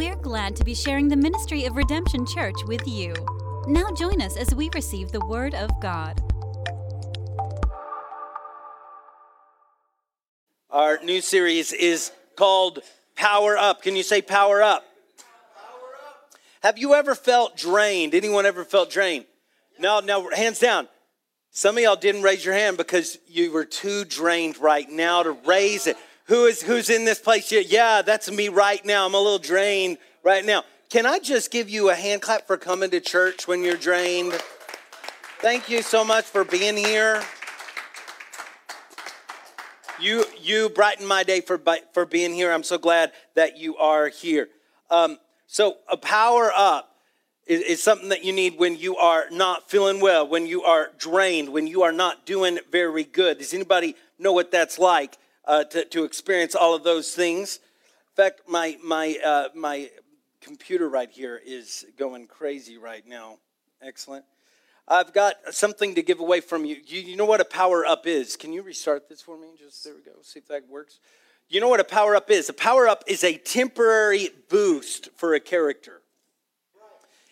We're glad to be sharing the ministry of Redemption Church with you. Now join us as we receive the Word of God. Our new series is called Power Up. Can you say Power Up? Have you ever felt drained? Anyone ever felt drained? No, no, hands down. Some of y'all didn't raise your hand because you were too drained right now to raise it. Who is who's in this place? Yeah, that's me right now. I'm a little drained right now. Can I just give you a hand clap for coming to church when you're drained? Thank you so much for being here. You you brighten my day for for being here. I'm so glad that you are here. Um, so a power up is, is something that you need when you are not feeling well, when you are drained, when you are not doing very good. Does anybody know what that's like? Uh, to, to experience all of those things. In fact, my, my, uh, my computer right here is going crazy right now. Excellent. I've got something to give away from you. you. You know what a power up is? Can you restart this for me? Just there we go. See if that works. You know what a power up is? A power up is a temporary boost for a character.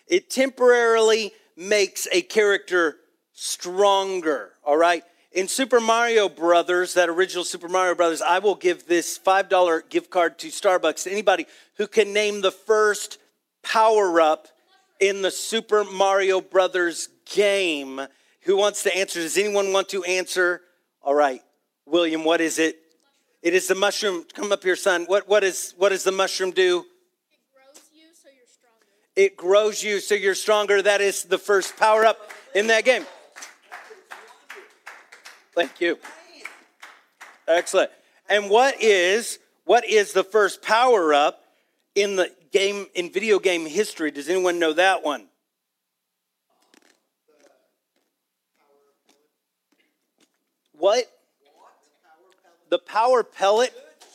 It temporarily makes a character stronger, all right? In Super Mario Brothers, that original Super Mario Brothers, I will give this $5 gift card to Starbucks to anybody who can name the first power up in the Super Mario Brothers game. Who wants to answer? Does anyone want to answer? All right. William, what is it? It is the mushroom. Come up here, son. What, what, is, what does the mushroom do? It grows you so you're stronger. It grows you so you're stronger. That is the first power up in that game. Thank you. Excellent. And what is what is the first power up in the game in video game history? Does anyone know that one? What? The power pellet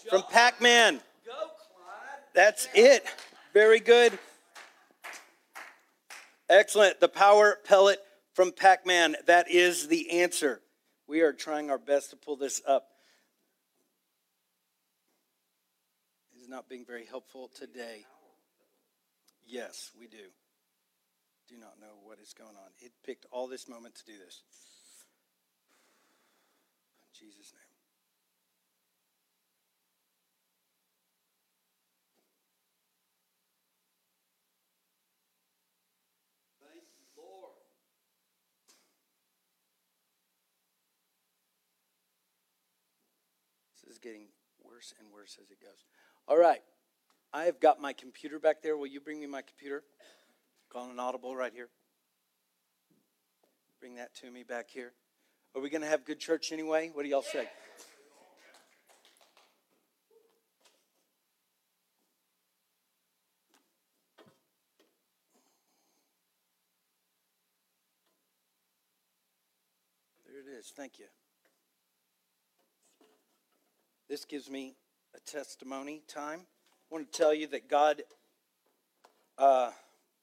from Pac-Man. That's it. Very good. Excellent. The power pellet from Pac Man. That is the answer. We are trying our best to pull this up. It is not being very helpful today. Yes, we do. Do not know what is going on. It picked all this moment to do this. In Jesus' name. Is getting worse and worse as it goes. All right. I have got my computer back there. Will you bring me my computer? Calling an audible right here. Bring that to me back here. Are we going to have good church anyway? What do y'all say? There it is. Thank you. This gives me a testimony time. I want to tell you that God, uh,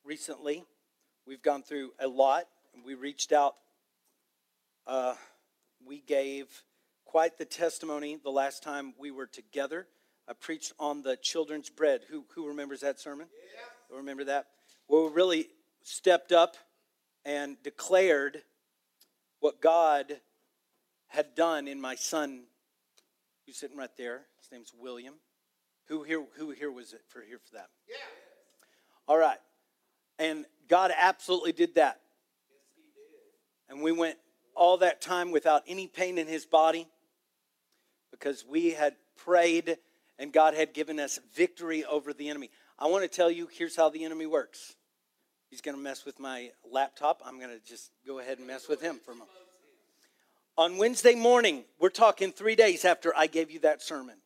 recently, we've gone through a lot. We reached out. Uh, we gave quite the testimony the last time we were together. I preached on the children's bread. Who, who remembers that sermon? Yeah. Remember that? Well, we really stepped up and declared what God had done in my son Who's sitting right there? His name's William. Who here? Who here was it for here for that? Yeah. All right. And God absolutely did that. Yes, He did. And we went all that time without any pain in His body because we had prayed and God had given us victory over the enemy. I want to tell you here's how the enemy works. He's going to mess with my laptop. I'm going to just go ahead and mess with him for a moment. On Wednesday morning, we're talking three days after I gave you that sermon.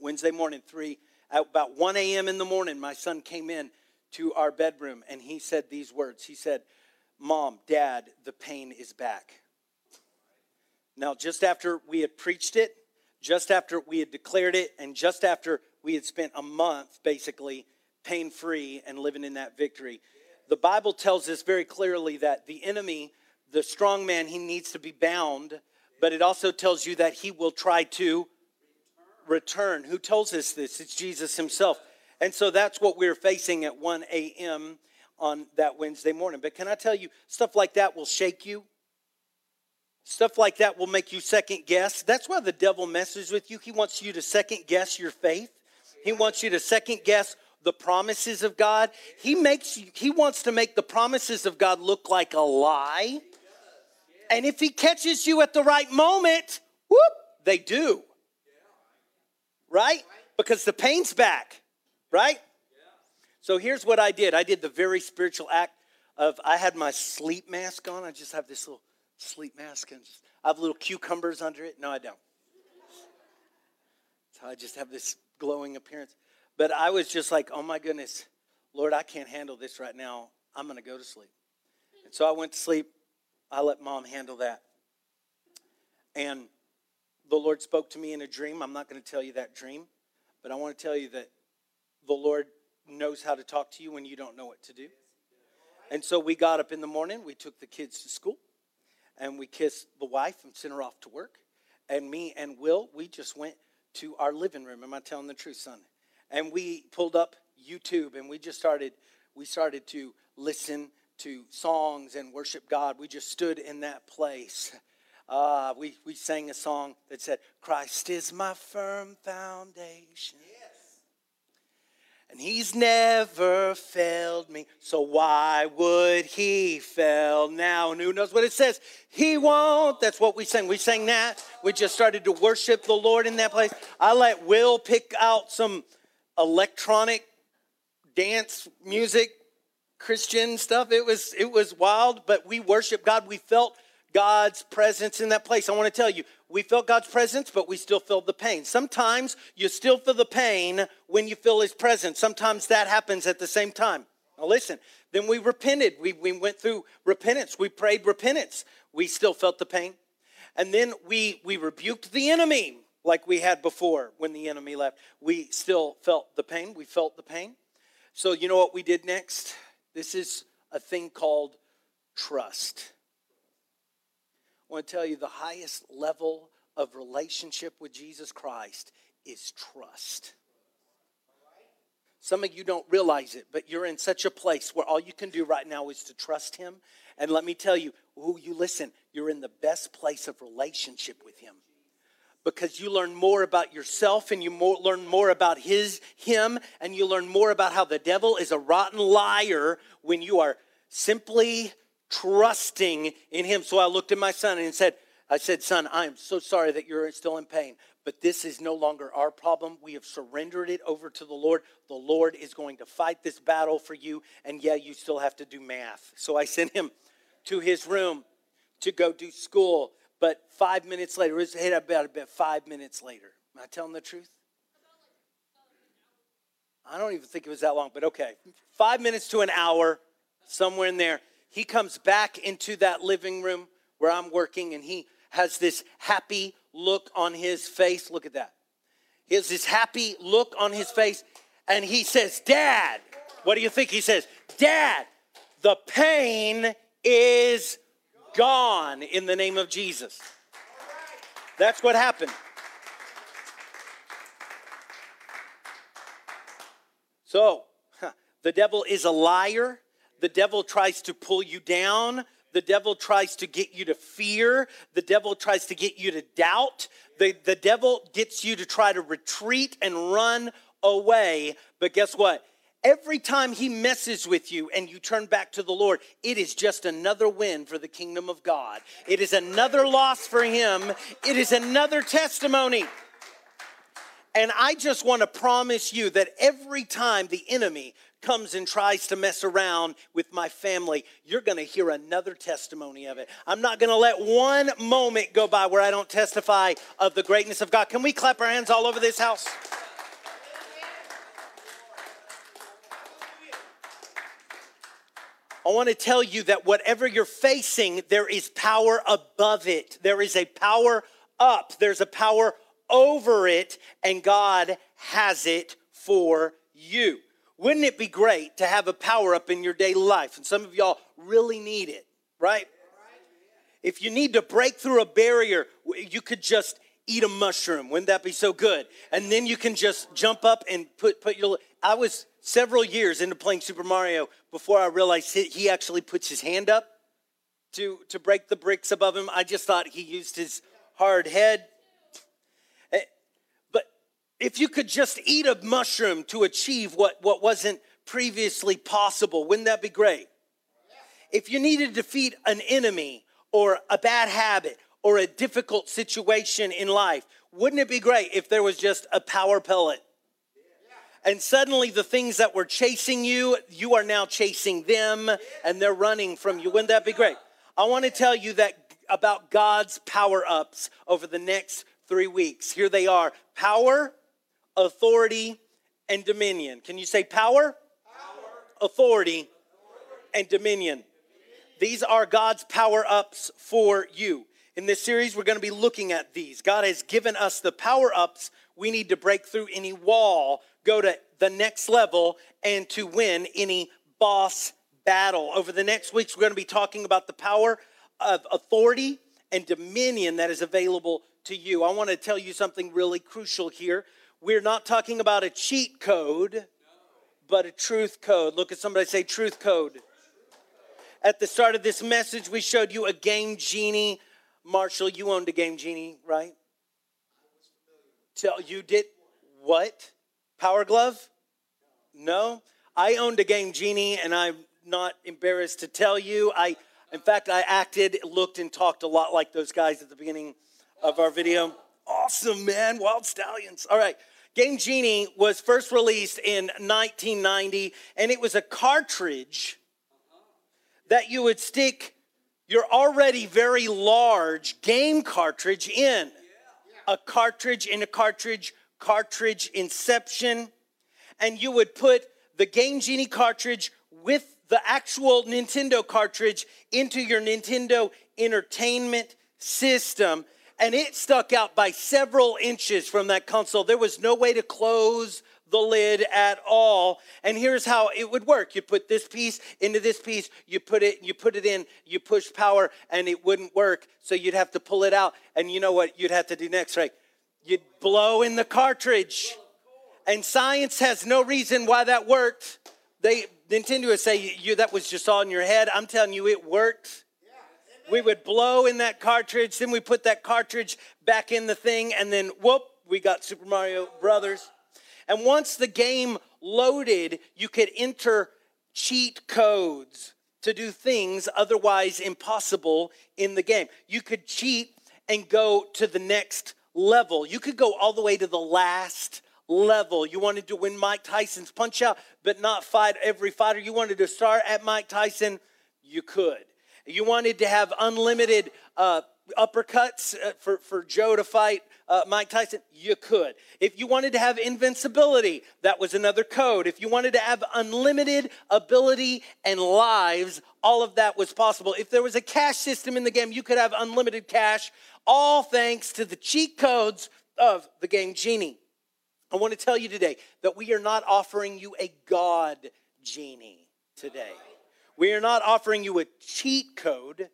Wednesday morning, three, at about 1 a.m. in the morning, my son came in to our bedroom and he said these words. He said, Mom, Dad, the pain is back. Now, just after we had preached it, just after we had declared it, and just after we had spent a month basically pain free and living in that victory, the Bible tells us very clearly that the enemy the strong man, he needs to be bound, but it also tells you that he will try to return. Who tells us this? It's Jesus himself. And so that's what we're facing at 1 a.m. on that Wednesday morning. But can I tell you, stuff like that will shake you. Stuff like that will make you second guess. That's why the devil messes with you. He wants you to second guess your faith. He wants you to second guess the promises of God. He makes he wants to make the promises of God look like a lie. And if he catches you at the right moment, whoop, they do. Right? Because the pain's back, right? So here's what I did. I did the very spiritual act of I had my sleep mask on. I just have this little sleep mask and just, I have little cucumbers under it. No, I don't. So I just have this glowing appearance. But I was just like, oh my goodness, Lord, I can't handle this right now. I'm going to go to sleep. And so I went to sleep. I let mom handle that. And the Lord spoke to me in a dream. I'm not going to tell you that dream, but I want to tell you that the Lord knows how to talk to you when you don't know what to do. And so we got up in the morning, we took the kids to school, and we kissed the wife and sent her off to work. And me and Will, we just went to our living room. Am I telling the truth, son? And we pulled up YouTube and we just started, we started to listen to songs and worship God. We just stood in that place. Uh, we, we sang a song that said, Christ is my firm foundation. And he's never failed me, so why would he fail now? And who knows what it says? He won't. That's what we sang. We sang that. We just started to worship the Lord in that place. I let Will pick out some electronic dance music, Christian stuff. It was it was wild, but we worshiped God. We felt God's presence in that place. I want to tell you, we felt God's presence, but we still felt the pain. Sometimes you still feel the pain when you feel His presence. Sometimes that happens at the same time. Now, listen, then we repented. We, we went through repentance. We prayed repentance. We still felt the pain. And then we, we rebuked the enemy like we had before when the enemy left. We still felt the pain. We felt the pain. So, you know what we did next? This is a thing called trust. I want to tell you the highest level of relationship with Jesus Christ is trust. Some of you don't realize it, but you're in such a place where all you can do right now is to trust Him. And let me tell you, who you listen, you're in the best place of relationship with Him because you learn more about yourself and you more, learn more about his him and you learn more about how the devil is a rotten liar when you are simply trusting in him. So i looked at my son and said i said son i am so sorry that you're still in pain but this is no longer our problem. We have surrendered it over to the lord. The lord is going to fight this battle for you and yeah you still have to do math. So i sent him to his room to go do school but five minutes later, it was hit about five minutes later. Am I telling the truth? I don't even think it was that long, but okay. Five minutes to an hour, somewhere in there. He comes back into that living room where I'm working, and he has this happy look on his face. Look at that. He has this happy look on his face, and he says, Dad, what do you think? He says, Dad, the pain is gone in the name of Jesus. That's what happened. So, the devil is a liar. The devil tries to pull you down. The devil tries to get you to fear. The devil tries to get you to doubt. The, the devil gets you to try to retreat and run away. But guess what? Every time he messes with you and you turn back to the Lord, it is just another win for the kingdom of God. It is another loss for him. It is another testimony. And I just want to promise you that every time the enemy comes and tries to mess around with my family, you're going to hear another testimony of it. I'm not going to let one moment go by where I don't testify of the greatness of God. Can we clap our hands all over this house? I want to tell you that whatever you're facing, there is power above it. There is a power up, there's a power over it, and God has it for you. Wouldn't it be great to have a power up in your daily life? And some of y'all really need it, right? If you need to break through a barrier, you could just eat a mushroom. Wouldn't that be so good? And then you can just jump up and put put your. I was several years into playing Super Mario before I realized he, actually puts his hand up to to break the bricks above him. I just thought he used his hard head. Eh, But if you could just eat a mushroom to achieve what, what wasn't previously possible, wouldn't that be great? If you needed to defeat an enemy or a bad habit or a difficult situation in life, wouldn't it be great if there was just a power pellet? And suddenly, the things that were chasing you, you are now chasing them and they're running from you. Wouldn't that be great? I want to tell you that about God's power ups over the next three weeks. Here they are power, authority, and dominion. Can you say power? Authority, and dominion. These are God's power ups for you. In this series, we're going to be looking at these. God has given us the power ups we need to break through any wall, go to the next level, and to win any boss battle. Over the next weeks, we're going to be talking about the power of authority and dominion that is available to you. I want to tell you something really crucial here. We're not talking about a cheat code, but a truth code. Look at somebody say, truth code. At the start of this message, we showed you a game genie. Marshall, you owned a game genie, right? Tell you did what? Power glove? No. I owned a game genie, and I'm not embarrassed to tell you. I, in fact, I acted, looked, and talked a lot like those guys at the beginning of our video. Awesome, man. Wyld Stallyns. All right. Game Genie was first released in 1990, and it was a cartridge that you would stick your already very large game cartridge in. A cartridge in a cartridge, cartridge inception. And you would put the Game Genie cartridge with the actual Nintendo cartridge into your Nintendo Entertainment System. And it stuck out by several inches from that console. There was no way to close the lid at all. And here's how it would work. You put this piece into this piece, you put it, you put it in, you push power, and it wouldn't work. So you'd have to pull it out. And you know what you'd have to do next, right? You'd blow in the cartridge. And science has no reason why that worked. They Nintendo would say you that was just all in your head. I'm telling you, it worked. We would blow in that cartridge, then we put that cartridge back in the thing, and then whoop, we got Super Mario Brothers. And once the game loaded, you could enter cheat codes to do things otherwise impossible in the game. You could cheat and go to the next level. You could go all the way to the last level. You wanted to win Mike Tyson's punch out, but not fight every fighter. You wanted to start at Mike Tyson, you could. You wanted to have unlimited uh, uppercuts uh, for, for Joe to fight uh, Mike Tyson, you could. If you wanted to have invincibility, that was another code. If you wanted to have unlimited ability and lives, all of that was possible. If there was a cash system in the game, you could have unlimited cash, all thanks to the cheat codes of the game Genie. I want to tell you today that we are not offering you a God genie today. We are not offering you a cheat code.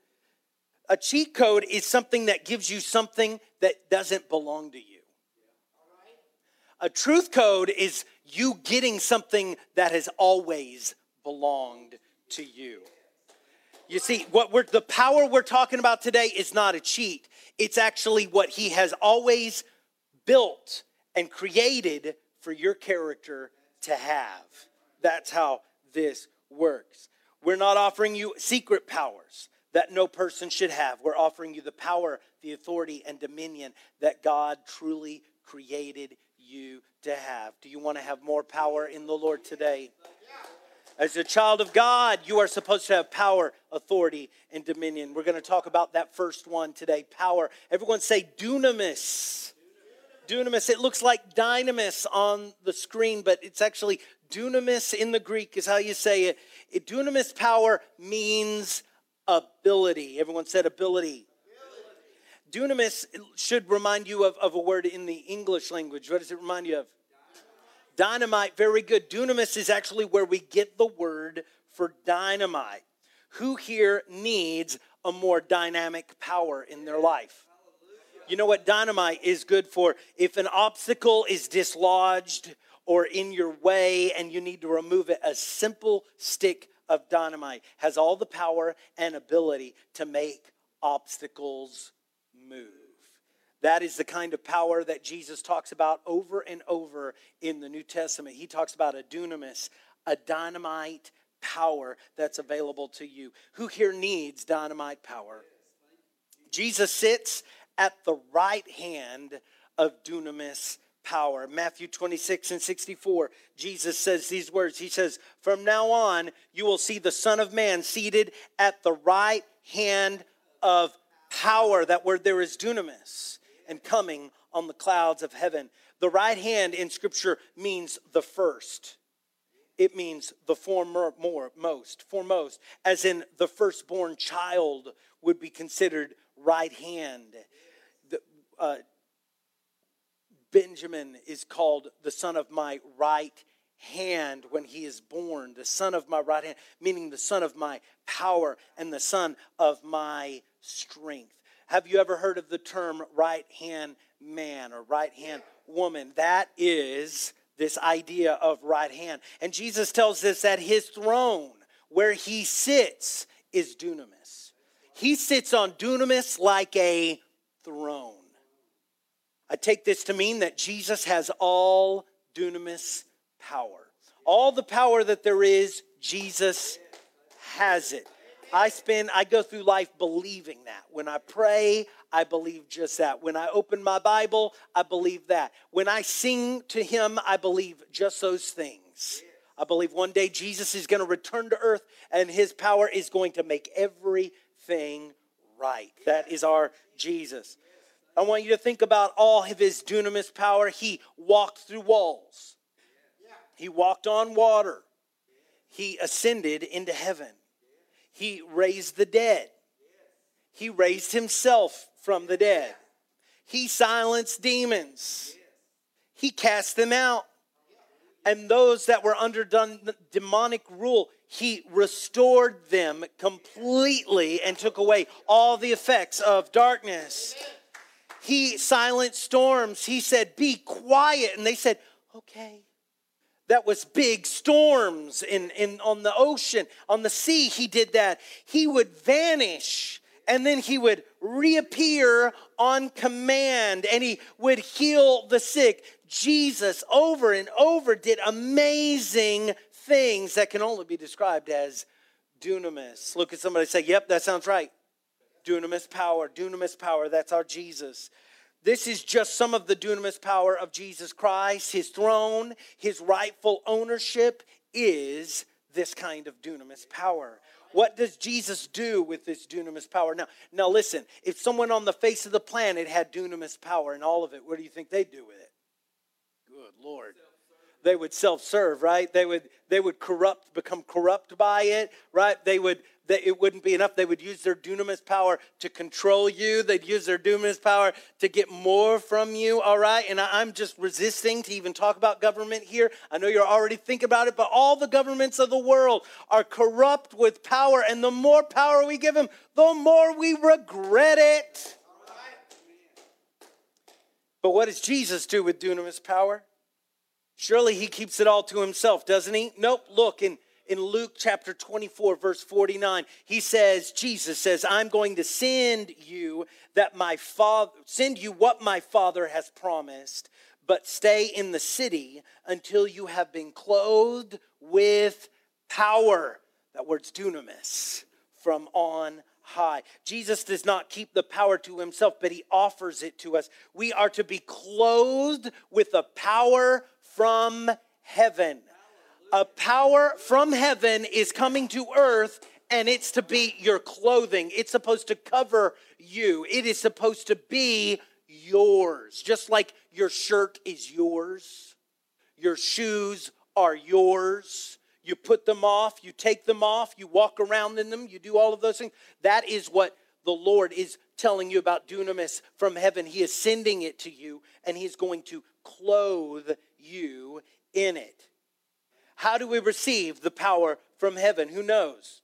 A cheat code is something that gives you something that doesn't belong to you. A truth code is you getting something that has always belonged to you. You see, what we're the power we're talking about today is not a cheat. It's actually what he has always built and created for your character to have. That's how this works. We're not offering you secret powers that no person should have. We're offering you the power, the authority, and dominion that God truly created you to have. Do you want to have more power in the Lord today? As a child of God, you are supposed to have power, authority, and dominion. We're going to talk about that first one today power. Everyone say dunamis. Dunamis. It looks like dynamis on the screen, but it's actually dunamis in the Greek, is how you say it. dunamis power means ability. Everyone said ability. Dunamis should remind you of, of a word in the English language. What does it remind you of? Dynamite, very good. Dunamis is actually where we get the word for dynamite. Who here needs a more dynamic power in their life? You know what dynamite is good for? If an obstacle is dislodged or in your way and you need to remove it, a simple stick of dynamite has all the power and ability to make obstacles move. That is the kind of power that Jesus talks about over and over in the New Testament. He talks about a dunamis, a dynamite power that's available to you. Who here needs dynamite power? Jesus sits at the right hand of dunamis power. Matthew 26 and 64, Jesus says these words. He says, From now on, you will see the Son of Man seated at the right hand of power. That word there is dunamis, and coming on the clouds of heaven. The right hand in Scripture means the first. It means the foremost, foremost, as in the firstborn child would be considered right hand. The, uh, Benjamin is called the son of my right hand when he is born, the son of my right hand, meaning the son of my power and the son of my strength. Have you ever heard of the term right hand man or right hand woman? That is this idea of right hand. And Jesus tells us that his throne, where he sits, is dunamis. He sits on dunamis like a throne. I take this to mean that Jesus has all dunamis power. All the power that there is, Jesus has it. I spend, I go through life believing that. When I pray, I believe just that. When I open my Bible, I believe that. When I sing to Him, I believe just those things. I believe one day Jesus is going to return to earth and His power is going to make everything right. That is our Jesus. I want you to think about all of his dunamis power. He walked through walls, he walked on water, he ascended into heaven, he raised the dead, he raised himself from the dead, he silenced demons, he cast them out. And those that were under demonic rule, he restored them completely and took away all the effects of darkness. He silenced storms. He said, Be quiet. And they said, Okay. That was big storms in, in, on the ocean, on the sea. He did that. He would vanish and then he would reappear on command and he would heal the sick. Jesus, over and over, did amazing things that can only be described as dunamis. Look at somebody say, Yep, that sounds right. Dunamis power, dunamis power, that's our Jesus. This is just some of the dunamis power of Jesus Christ. His throne, his rightful ownership is this kind of dunamis power. What does Jesus do with this dunamis power? Now, now listen, if someone on the face of the planet had dunamis power and all of it, what do you think they'd do with it? Good Lord they would self-serve right they would they would corrupt become corrupt by it right they would they, it wouldn't be enough. They would use their dunamis power to control you. They'd use their dunamis power to get more from you all right? And I, i'm just resisting to even talk about government here. I know you're already thinking about it but all the governments of the world are corrupt with power and the more power we give them the more we regret it. But what does jesus do with dunamis power? Surely he keeps it all to himself, doesn't he? Nope. Look in, in Luke chapter 24, verse 49, he says, Jesus says, I'm going to send you that my father send you what my father has promised, but stay in the city until you have been clothed with power. That word's dunamis from on high. Jesus does not keep the power to himself, but he offers it to us. We are to be clothed with the power from heaven. A power from heaven is coming to earth and it's to be your clothing. It's supposed to cover you. It is supposed to be yours. Just like your shirt is yours, your shoes are yours. You put them off, you take them off, you walk around in them, you do all of those things. That is what the Lord is telling you about dunamis from heaven. He is sending it to you, and He's going to clothe you in it. How do we receive the power from heaven? Who knows?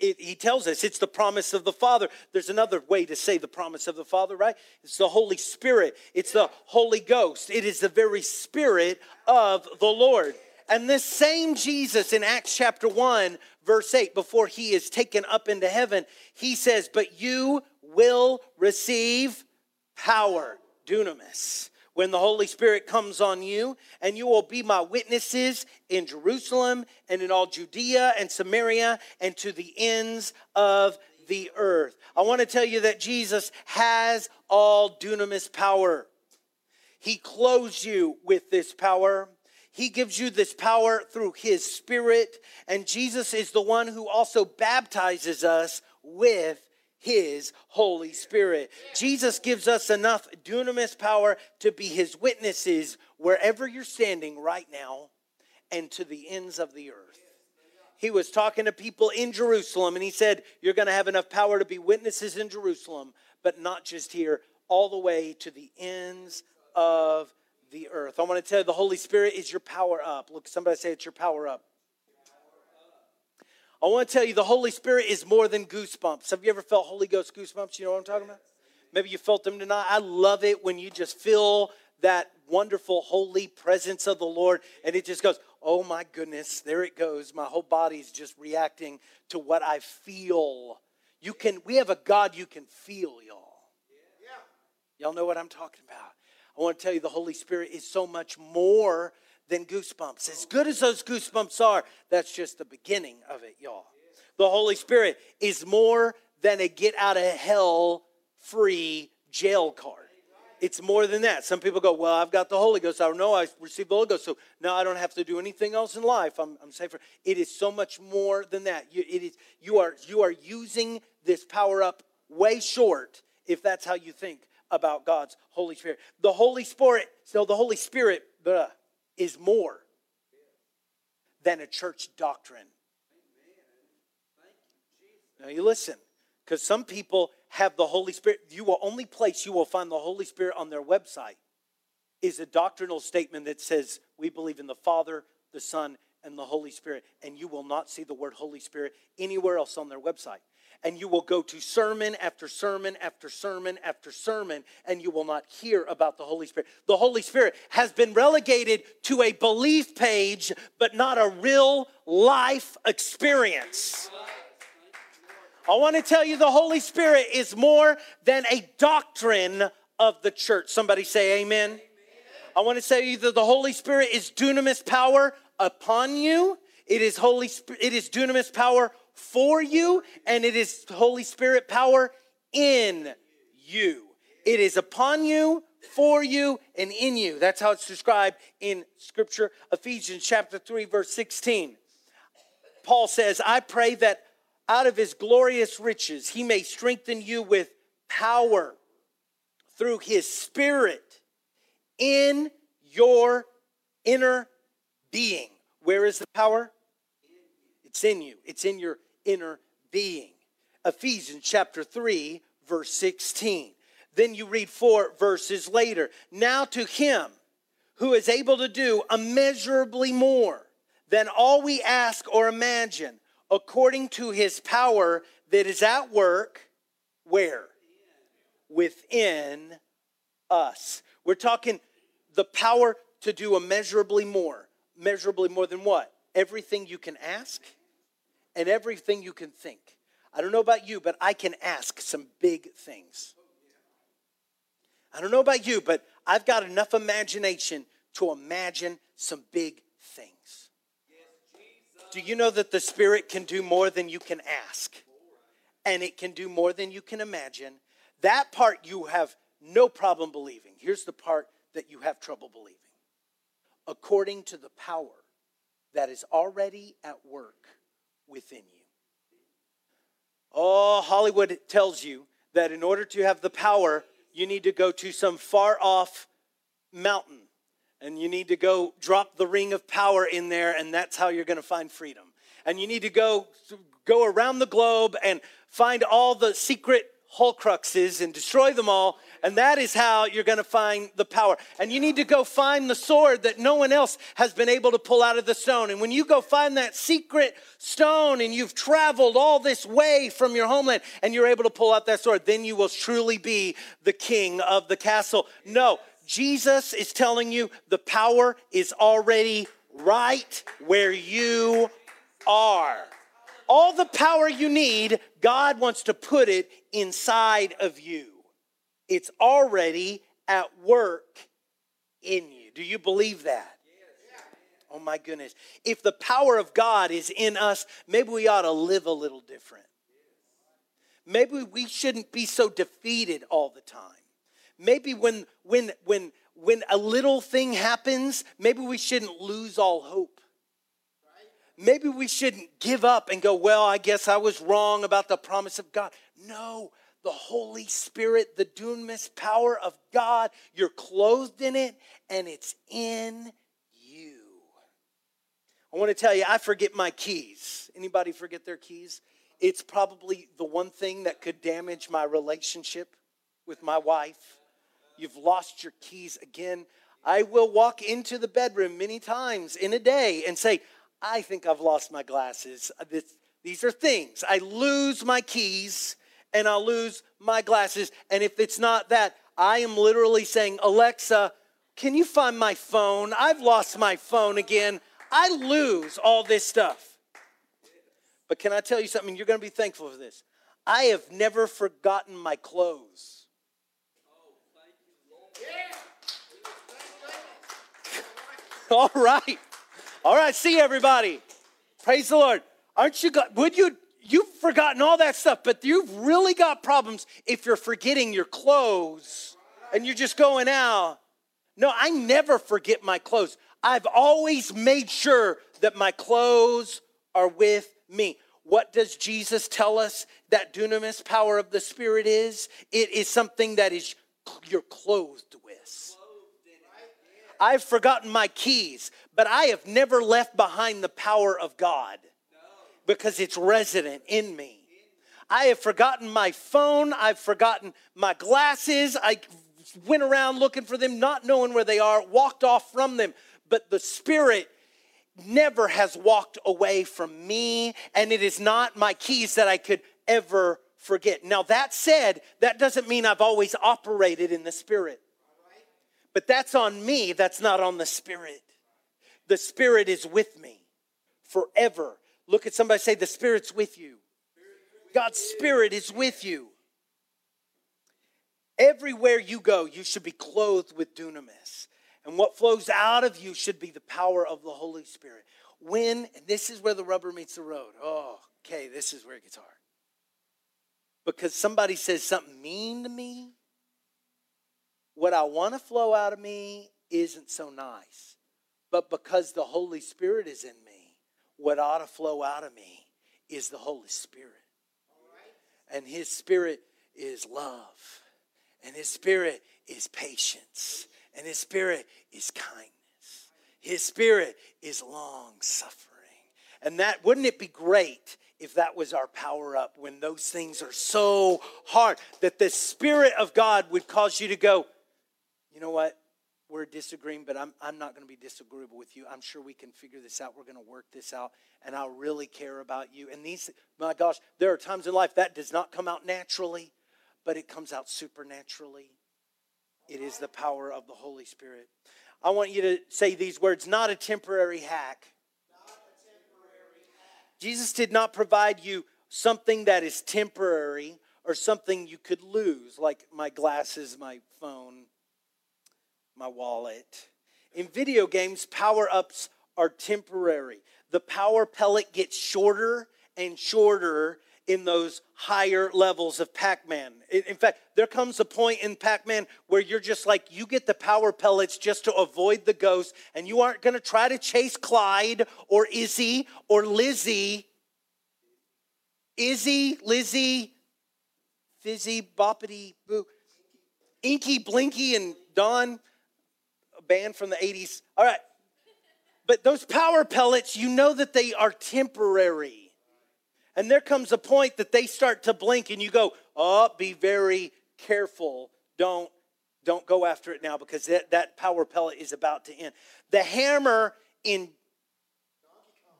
it, he tells us it's the promise of the Father. There's another way to say the promise of the Father, right? It's the Holy Spirit, it's the Holy Ghost. It is the very Spirit of the Lord. And this same Jesus in Acts chapter 1, verse 8, before he is taken up into heaven, he says, But you will receive power, dunamis when the Holy Spirit comes on you, and you will be my witnesses in Jerusalem and in all Judea and Samaria and to the ends of the earth. I want to tell you that Jesus has all dunamis power. He clothes you with this power. He gives you this power through his spirit, and Jesus is the one who also baptizes us with his Holy Spirit. Jesus gives us enough dunamis power to be his witnesses wherever you're standing right now and to the ends of the earth. He was talking to people in Jerusalem and he said, You're going to have enough power to be witnesses in Jerusalem, but not just here, all the way to the ends of the earth. I want to tell you, the Holy Spirit is your power up. Look, somebody say it's your power up. I want to tell you the Holy Spirit is more than goosebumps. Have you ever felt Holy Ghost goosebumps? You know what I'm talking about? Maybe you felt them tonight. I love it when you just feel that wonderful holy presence of the Lord and it just goes, "Oh my goodness, there it goes. My whole body's just reacting to what I feel." You can we have a God you can feel, y'all. Yeah. Y'all know what I'm talking about. I want to tell you the Holy Spirit is so much more than goosebumps. As good as those goosebumps are, that's just the beginning of it, y'all. The Holy Spirit is more than a get out of hell free jail card. It's more than that. Some people go, Well, I've got the Holy Ghost. I know I received the Holy Ghost, so now I don't have to do anything else in life. I'm, I'm safer. It is so much more than that. You, it is, you, are, you are using this power up way short if that's how you think about God's Holy Spirit. The Holy Spirit, so the Holy Spirit, blah, is more than a church doctrine. Now you listen, because some people have the Holy Spirit. You will only place you will find the Holy Spirit on their website is a doctrinal statement that says we believe in the Father, the Son, and the Holy Spirit, and you will not see the word Holy Spirit anywhere else on their website and you will go to sermon after sermon after sermon after sermon, and you will not hear about the Holy Spirit. The Holy Spirit has been relegated to a belief page, but not a real life experience. I want to tell you the Holy Spirit is more than a doctrine of the church. Somebody say amen. I want to tell you that the Holy Spirit is dunamis power upon you. It is Holy it is dunamis power for you, and it is Holy Spirit power in you. It is upon you, for you, and in you. That's how it's described in Scripture, Ephesians chapter 3, verse 16. Paul says, I pray that out of his glorious riches he may strengthen you with power through his spirit in your inner being. Where is the power? It's in you, it's in your inner being. Ephesians chapter 3, verse 16. Then you read four verses later. Now to him who is able to do immeasurably more than all we ask or imagine, according to his power that is at work, where? Within us. We're talking the power to do immeasurably more. Measurably more than what? Everything you can ask and everything you can think. I don't know about you, but I can ask some big things. I don't know about you, but I've got enough imagination to imagine some big things. Do you know that the Spirit can do more than you can ask? And it can do more than you can imagine. That part you have no problem believing. Here's the part that you have trouble believing. According to the power that is already at work within you. Oh, Hollywood tells you that in order to have the power, you need to go to some far off mountain and you need to go drop the ring of power in there, and that's how you're going to find freedom. And you need to go go around the globe and find all the secret Horcruxes and destroy them all, And that is how you're going to find the power. And you need to go find the sword that no one else has been able to pull out of the stone. And when you go find that secret stone and you've traveled all this way from your homeland and you're able to pull out that sword, then you will truly be the king of the castle. No, Jesus is telling you the power is already right where you are. All the power you need, God wants to put it inside of you. It's already at work in you. Do you believe that? Oh my goodness. If the power of God is in us, maybe we ought to live a little different. Maybe we shouldn't be so defeated all the time. Maybe when when when when a little thing happens, maybe we shouldn't lose all hope maybe we shouldn't give up and go, well, I guess I was wrong about the promise of God. No, the Holy Spirit, the dunamis power of God, you're clothed in it and it's in you. I want to tell you, I forget my keys. Anybody forget their keys? It's probably the one thing that could damage my relationship with my wife. You've lost your keys again. I will walk into the bedroom many times in a day and say, I think I've lost my glasses. This, these are things. I lose my keys and I'll lose my glasses. And if it's not that, I am literally saying, Alexa, can you find my phone? I've lost my phone again. I lose all this stuff. But can I tell you something? You're going to be thankful for this. I have never forgotten my clothes. All right. All right, see everybody. Praise the Lord. Aren't you would you you've forgotten all that stuff, but you've really got problems if you're forgetting your clothes and you're just going out. No, I never forget my clothes. I've always made sure that my clothes are with me. What does Jesus tell us that dunamis power of the Spirit is? It is something that is you're clothed with. I've forgotten my keys, but I have never left behind the power of God because it's resident in me. I have forgotten my phone. I've forgotten my glasses. I went around looking for them, not knowing where they are, walked off from them. But the Spirit never has walked away from me, and it is not my keys that I could ever forget. Now, that said, that doesn't mean I've always operated in the Spirit. But that's on me, that's not on the Spirit. The Spirit is with me forever. Look at somebody say, The Spirit's with you. God's Spirit is with you. Everywhere you go, you should be clothed with dunamis. And what flows out of you should be the power of the Holy Spirit. When, and this is where the rubber meets the road. Oh, okay, this is where it gets hard. Because somebody says something mean to me, what I want to flow out of me isn't so nice. But because the Holy Spirit is in me, what ought to flow out of me is the Holy Spirit. And His Spirit is love. And His Spirit is patience. And His Spirit is kindness. His Spirit is long suffering. And that, wouldn't it be great if that was our power up when those things are so hard that the Spirit of God would cause you to go, you know what? We're disagreeing, but I'm, I'm not going to be disagreeable with you. I'm sure we can figure this out. We're going to work this out, and I really care about you. And these, my gosh, there are times in life that does not come out naturally, but it comes out supernaturally. It is the power of the Holy Spirit. I want you to say these words not a temporary hack. Not a temporary hack. Jesus did not provide you something that is temporary or something you could lose, like my glasses, my phone, my wallet. In video games, power ups are temporary. The power pellet gets shorter and shorter in those higher levels of Pac Man. In fact, there comes a point in Pac Man where you're just like, you get the power pellets just to avoid the ghost, and you aren't gonna try to chase Clyde or Izzy or Lizzie. Izzy, Lizzie, Fizzy, Boppity, Boo, Inky, Blinky, and Don band from the 80s. All right. But those power pellets, you know that they are temporary. And there comes a point that they start to blink and you go, oh, be very careful. don't don't go after it now because that, that power pellet is about to end. The hammer in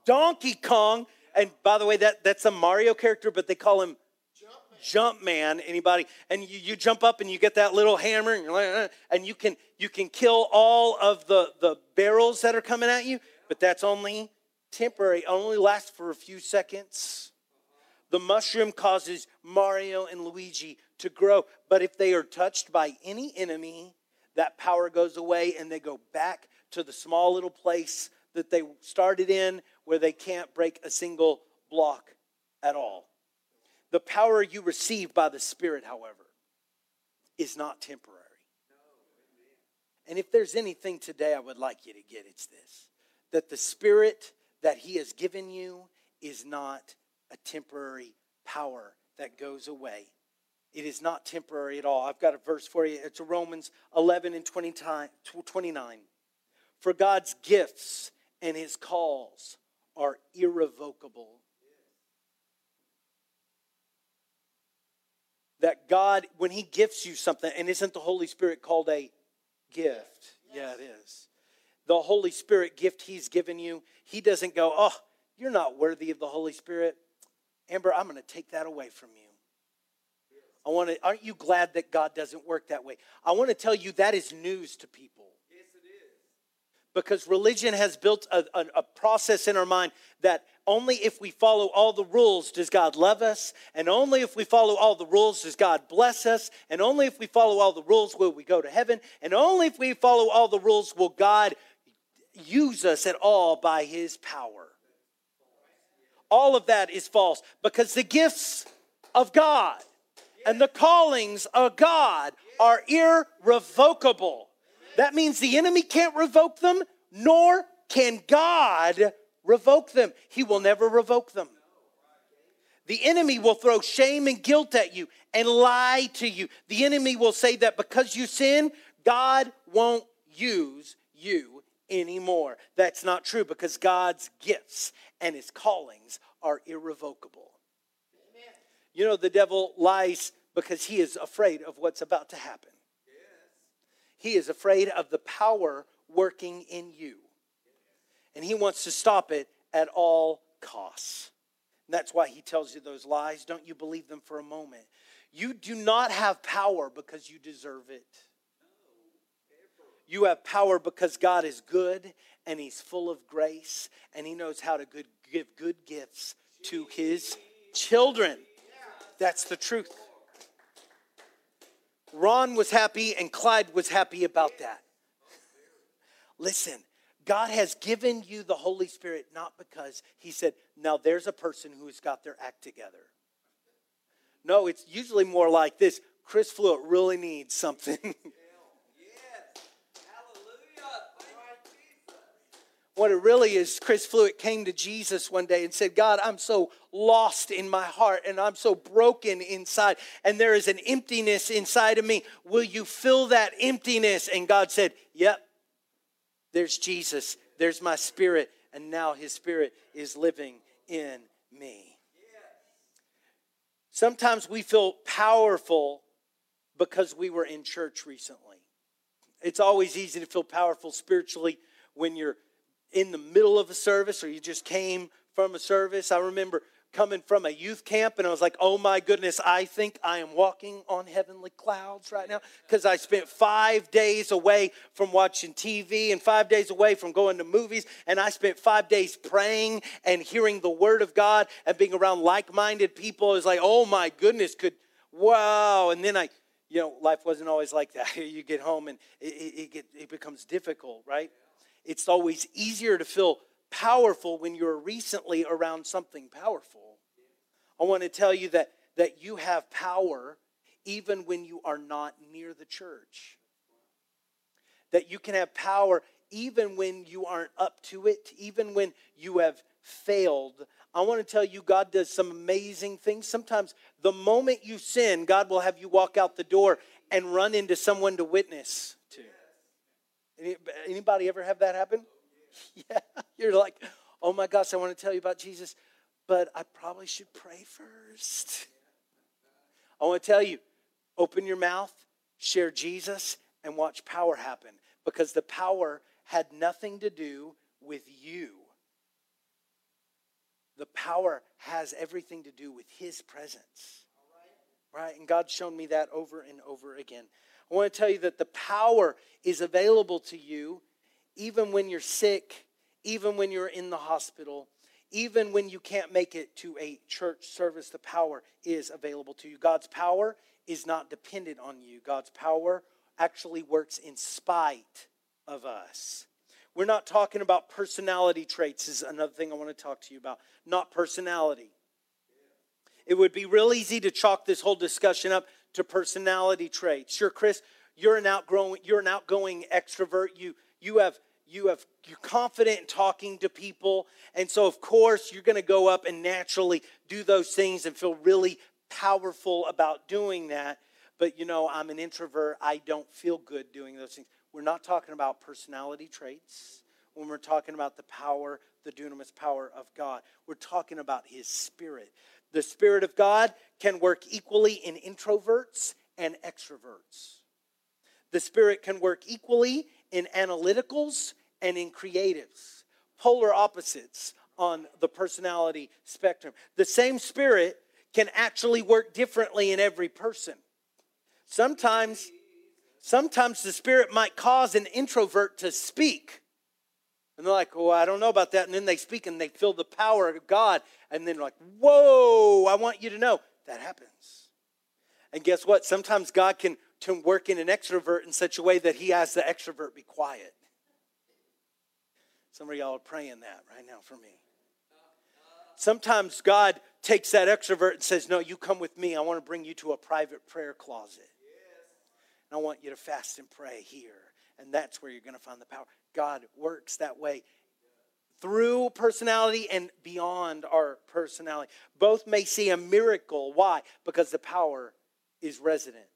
Donkey Kong, and by the way, that, that's a Mario character, but they call him Jump Man. Anybody? And you, you jump up and you get that little hammer, and, like, "Uh," and you can you can kill all of the, the barrels that are coming at you, but that's only temporary. Only lasts for a few seconds. The mushroom causes Mario and Luigi to grow. But if they are touched by any enemy, that power goes away and they go back to the small little place that they started in where they can't break a single block at all. The power you receive by the Spirit, however, is not temporary. And if there's anything today I would like you to get, it's this that the Spirit that He has given you is not a temporary power that goes away. It is not temporary at all. I've got a verse for you. It's Romans 11 and 20 29. For God's gifts and his calls are irrevocable. That God, when he gifts you something, and isn't the Holy Spirit called a gift? Yeah, it is. The Holy Spirit gift he's given you, he doesn't go, oh, you're not worthy of the Holy Spirit. Amber, I'm going to take that away from you. I want to, aren't you glad that God doesn't work that way? I want to tell you that is news to people. Yes, it is. Because religion has built a, a, a process in our mind that only if we follow all the rules does God love us, and only if we follow all the rules does God bless us, and only if we follow all the rules will we go to heaven, and only if we follow all the rules will God use us at all by his power. All of that is false because the gifts of God and the callings of God are irrevocable. That means the enemy can't revoke them, nor can God revoke them. He will never revoke them. The enemy will throw shame and guilt at you and lie to you. The enemy will say that because you sin, God won't use you anymore. That's not true because God's gifts and his callings are irrevocable. You know, the devil lies because he is afraid of what's about to happen. He is afraid of the power working in you. And he wants to stop it at all costs. And that's why he tells you those lies. Don't you believe them for a moment. You do not have power because you deserve it. You have power because God is good and He's full of grace and He knows how to good, give good gifts to His children. That's the truth. Ron was happy and Clyde was happy about that. Listen, God has given you the Holy Spirit not because He said, now there's a person who's got their act together. No, it's usually more like this Chris Fluitt really needs something. What it really is, Chris Fluitt came to Jesus one day and said, God, I'm so lost in my heart and I'm so broken inside, and there is an emptiness inside of me. Will you fill that emptiness? And God said, Yep, there's Jesus, there's my spirit, and now his spirit is living in me. Sometimes we feel powerful because we were in church recently. It's always easy to feel powerful spiritually when you're in the middle of a service or you just came from a service. I remember coming from a youth camp and I was like, oh my goodness, I think I am walking on heavenly clouds right now because I spent five days away from watching TV and five days away from going to movies. And I spent five days praying and hearing the word of God and being around like minded people. It was like, oh my goodness, could, wow. And then I, you know, life wasn't always like that. You get home and it, it, it, it becomes difficult, right? It's always easier to feel powerful when you're recently around something powerful. I want to tell you that, that you have power even when you are not near the church. That you can have power even when you aren't up to it, even when you have failed. I want to tell you, God does some amazing things. Sometimes the moment you sin, God will have you walk out the door and run into someone to witness to. Anybody ever have that happen? Yeah. You're like, oh my gosh, I want to tell you about Jesus, but I probably should pray first. I want to tell you, open your mouth share Jesus, and watch power happen because the power had nothing to do with you. The power has everything to do with His presence. Right? And God's shown me that over and over again. I want to tell you that the power is available to you even when you're sick, even when you're in the hospital, even when you can't make it to a church service. The power is available to you. God's power is not dependent on you, God's power actually works in spite of us. We're not talking about personality traits, is another thing I want to talk to you about, not personality. It would be real easy to chalk this whole discussion up to personality traits. Sure, Chris, you're an outgoing, you're an outgoing extrovert. You you have you have you're confident in talking to people, and so of course you're going to go up and naturally do those things and feel really powerful about doing that. But you know, I'm an introvert. I don't feel good doing those things. We're not talking about personality traits when we're talking about the power, the dunamis power of God. We're talking about His Spirit. The Spirit of God can work equally in introverts and extroverts. The Spirit can work equally in analyticals and in creatives, polar opposites on the personality spectrum. The same Spirit can actually work differently in every person. Sometimes, sometimes the Spirit might cause an introvert to speak and they're like, oh, I don't know about that. And then they speak and they feel the power of God. And then, like, whoa, I want you to know that happens. And guess what? Sometimes God can, can work in an extrovert in such a way that he has the extrovert be quiet. Some of y'all are praying that right now for me. Sometimes God takes that extrovert and says, No, you come with me. I want to bring you to a private prayer closet. And I want you to fast and pray here. And that's where you're going to find the power. God works that way through personality and beyond our personality. Both may see a miracle. Why? Because the power is resident.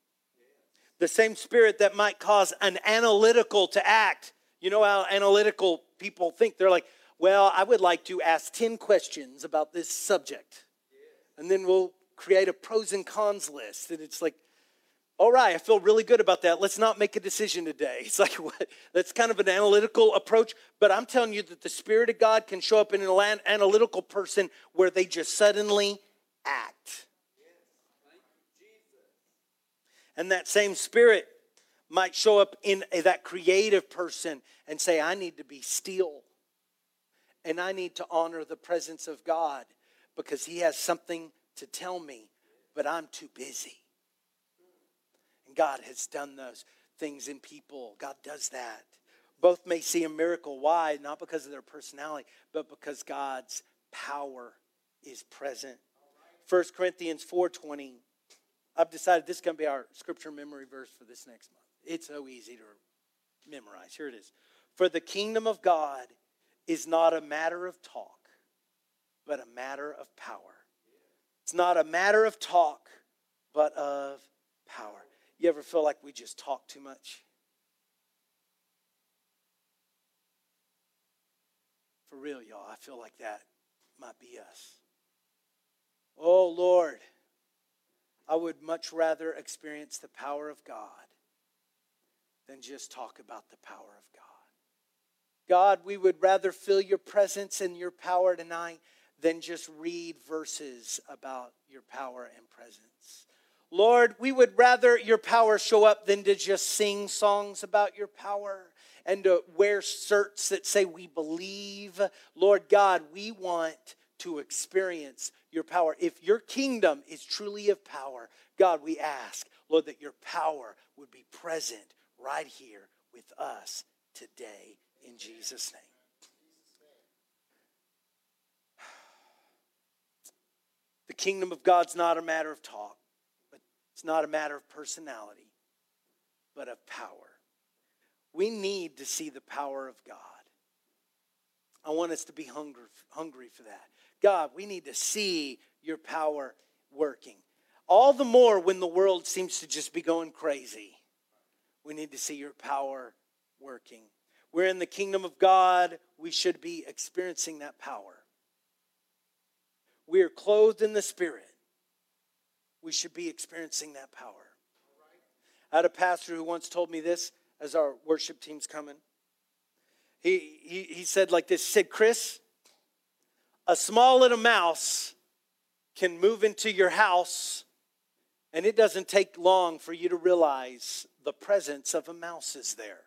The same spirit that might cause an analytical to act. You know how analytical people think? They're like, well, I would like to ask 10 questions about this subject. And then we'll create a pros and cons list. And it's like, all right, I feel really good about that. Let's not make a decision today. It's like, what? That's kind of an analytical approach. But I'm telling you that the Spirit of God can show up in an analytical person where they just suddenly act. And that same Spirit might show up in that creative person and say, I need to be still. And I need to honor the presence of God because He has something to tell me, but I'm too busy. And God has done those things in people. God does that. Both may see a miracle. Why? Not because of their personality, but because God's power is present. 1 Corinthians 4:20. I've decided this is going to be our scripture memory verse for this next month. It's so easy to memorize. Here it is. For the kingdom of God is not a matter of talk, but a matter of power. It's not a matter of talk, but of power. You ever feel like we just talk too much? For real, y'all, I feel like that might be us. Oh, Lord, I would much rather experience the power of God than just talk about the power of God. God, we would rather feel your presence and your power tonight than just read verses about your power and presence. Lord, we would rather your power show up than to just sing songs about your power and to wear shirts that say we believe. Lord God, we want to experience your power. If your kingdom is truly of power, God, we ask, Lord, that your power would be present right here with us today in Jesus' name. The kingdom of God's not a matter of talk. But it's not a matter of personality, but of power. We need to see the power of God. I want us to be hungry, hungry for that. God, we need to see your power working. All the more when the world seems to just be going crazy. We need to see your power working. We're in the kingdom of God. We should be experiencing that power. We are clothed in the Spirit we should be experiencing that power. I had a pastor who once told me this as our worship team's coming. He, he, he said like this, he said, Chris, a small little mouse can move into your house and it doesn't take long for you to realize the presence of a mouse is there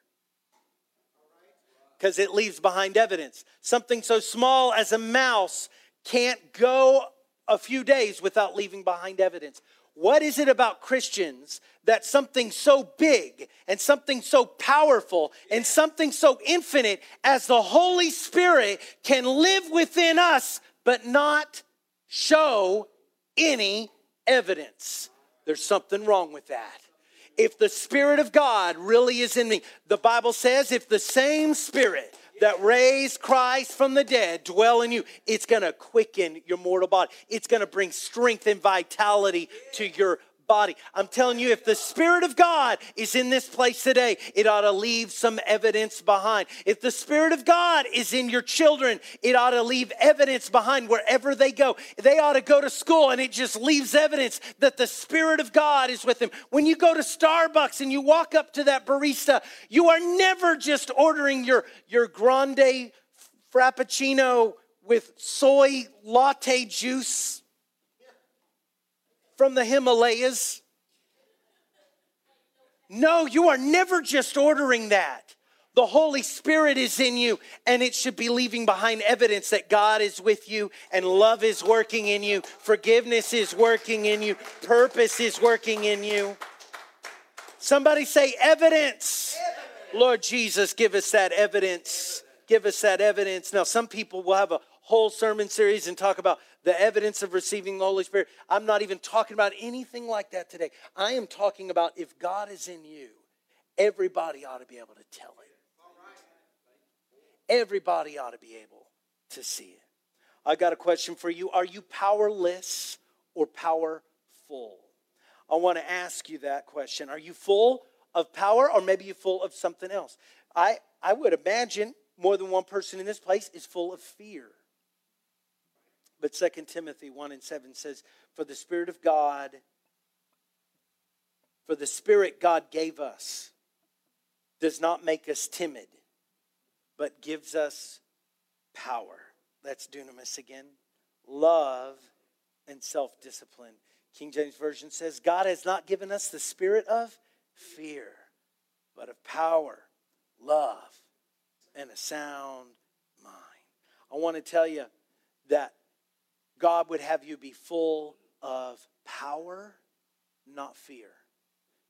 because it leaves behind evidence. Something so small as a mouse can't go a few days without leaving behind evidence. What is it about Christians that something so big and something so powerful and something so infinite as the Holy Spirit can live within us but not show any evidence? There's something wrong with that if the Spirit of God really is in me, the Bible says if the same Spirit that raised Christ from the dead dwell in you, it's to quicken your mortal body. It's to bring strength and vitality to your body. I'm telling you, if the Spirit of God is in this place today, it ought to leave some evidence behind. If the Spirit of God is in your children, it ought to leave evidence behind wherever they go. They ought to go to school and it just leaves evidence that the Spirit of God is with them. When you go to Starbucks and you walk up to that barista, you are never just ordering your, your grande frappuccino with soy latte juice from the Himalayas. No, you are never just ordering that. The Holy Spirit is in you, and it should be leaving behind evidence that God is with you and love is working in you, forgiveness is working in you, purpose is working in you. Somebody say, evidence. Lord Jesus, give us that evidence. Give us that evidence. Now, some people will have a whole sermon series and talk about the evidence of receiving the Holy Spirit. I'm not even talking about anything like that today. I am talking about if God is in you, everybody ought to be able to tell it. Everybody ought to be able to see it. I got a question for you. Are you powerless or powerful? I want to ask you that question. Are you full of power or maybe you're full of something else? I, I would imagine more than one person in this place is full of fear. But 2 Timothy 1 and 7 says, For the Spirit of God, for the Spirit God gave us, does not make us timid, but gives us power. That's dunamis again. Love and self discipline. King James Version says, God has not given us the spirit of fear, but of power, love, and a sound mind. I want to tell you that God would have you be full of power, not fear.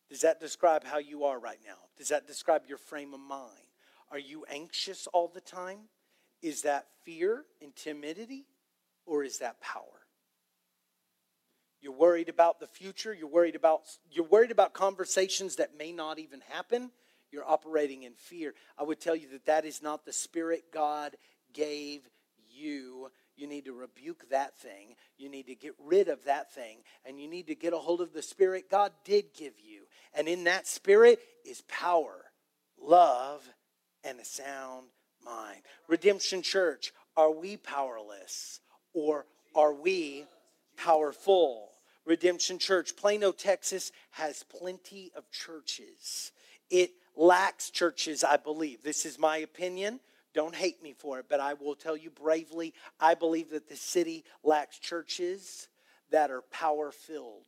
Does that describe how you are right now? Does that describe your frame of mind? Are you anxious all the time? Is that fear and timidity, or is that power? You're worried about the future. You're worried about you're worried about conversations that may not even happen. You're operating in fear. I would tell you that that is not the spirit God gave you you need to rebuke that thing. You need to get rid of that thing. And you need to get a hold of the Spirit God did give you. And in that Spirit is power, love, and a sound mind. Redemption Church, are we powerless or are we powerful? Redemption Church, Plano, Texas has plenty of churches. It lacks churches, I believe. This is my opinion. Don't hate me for it, but I will tell you bravely I believe that the city lacks churches that are power filled.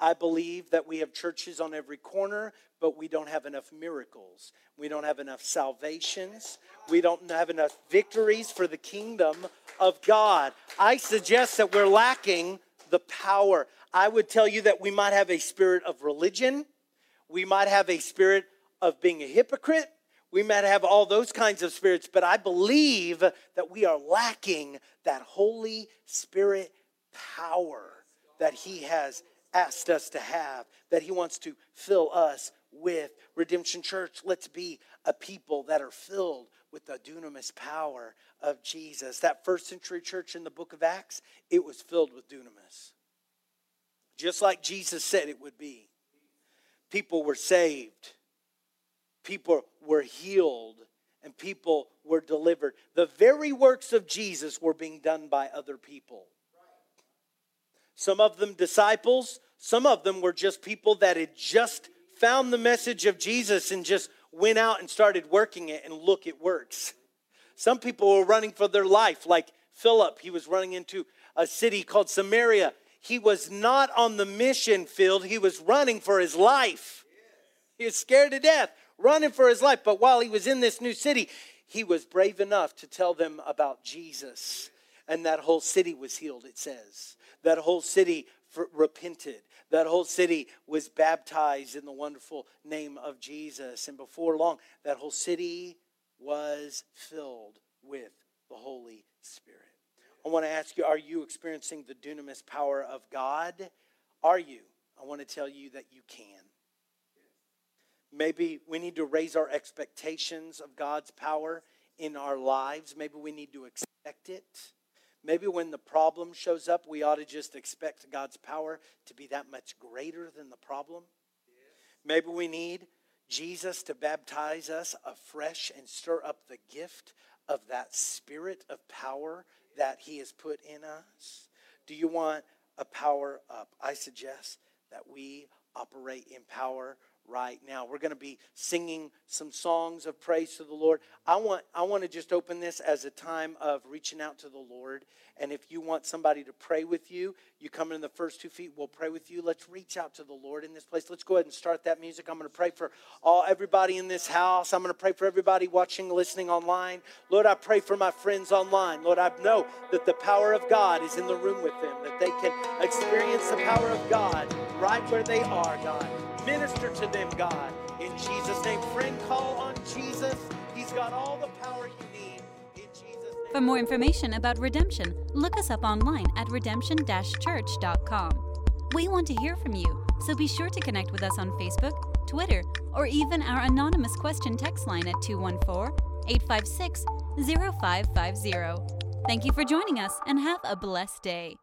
I believe that we have churches on every corner, but we don't have enough miracles. We don't have enough salvations. We don't have enough victories for the kingdom of God. I suggest that we're lacking the power. I would tell you that we might have a spirit of religion, we might have a spirit of being a hypocrite, we might have all those kinds of spirits, but I believe that we are lacking that Holy Spirit power that He has asked us to have, that He wants to fill us with. Redemption Church, let's be a people that are filled with the dunamis power of Jesus. That first century church in the book of Acts, it was filled with dunamis. Just like Jesus said it would be. People were saved people were healed and people were delivered. The very works of Jesus were being done by other people. Some of them disciples, Some of them were just people that had just found the message of Jesus and just went out and started working it, and look, it works. Some people were running for their life, like Philip. He was running into a city called Samaria. He was not on the mission field, he was running for his life. He was scared to death, running for his life. But while he was in this new city, he was brave enough to tell them about Jesus. And that whole city was healed, it says. That whole city repented. That whole city was baptized in the wonderful name of Jesus. And before long, that whole city was filled with the Holy Spirit. I want to ask you are you experiencing the dunamis power of God? Are you? I want to tell you that you can. Maybe we need to raise our expectations of God's power in our lives. Maybe we need to expect it. Maybe when the problem shows up, we ought to just expect God's power to be that much greater than the problem. Maybe we need Jesus to baptize us afresh and stir up the gift of that spirit of power that He has put in us. Do you want a power up? I suggest that we operate in power right now. We're going to be singing some songs of praise to the Lord. I want I want to just open this as a time of reaching out to the Lord. And if you want somebody to pray with you, you come in the first two feet, we'll pray with you. Let's reach out to the Lord in this place. Let's go ahead and start that music. I'm going to pray for all everybody in this house. I'm going to pray for everybody watching, listening online. Lord, I pray for my friends online. Lord, I know that the power of God is in the room with them, that they can experience the power of God right where they are, God. Minister to them, God. In Jesus' name, friend, call on Jesus. He's got all the power you need. In Jesus' name. For more information about redemption, look us up online at redemption church.com. We want to hear from you, so be sure to connect with us on Facebook, Twitter, or even our anonymous question text line at 214 856 0550. Thank you for joining us and have a blessed day.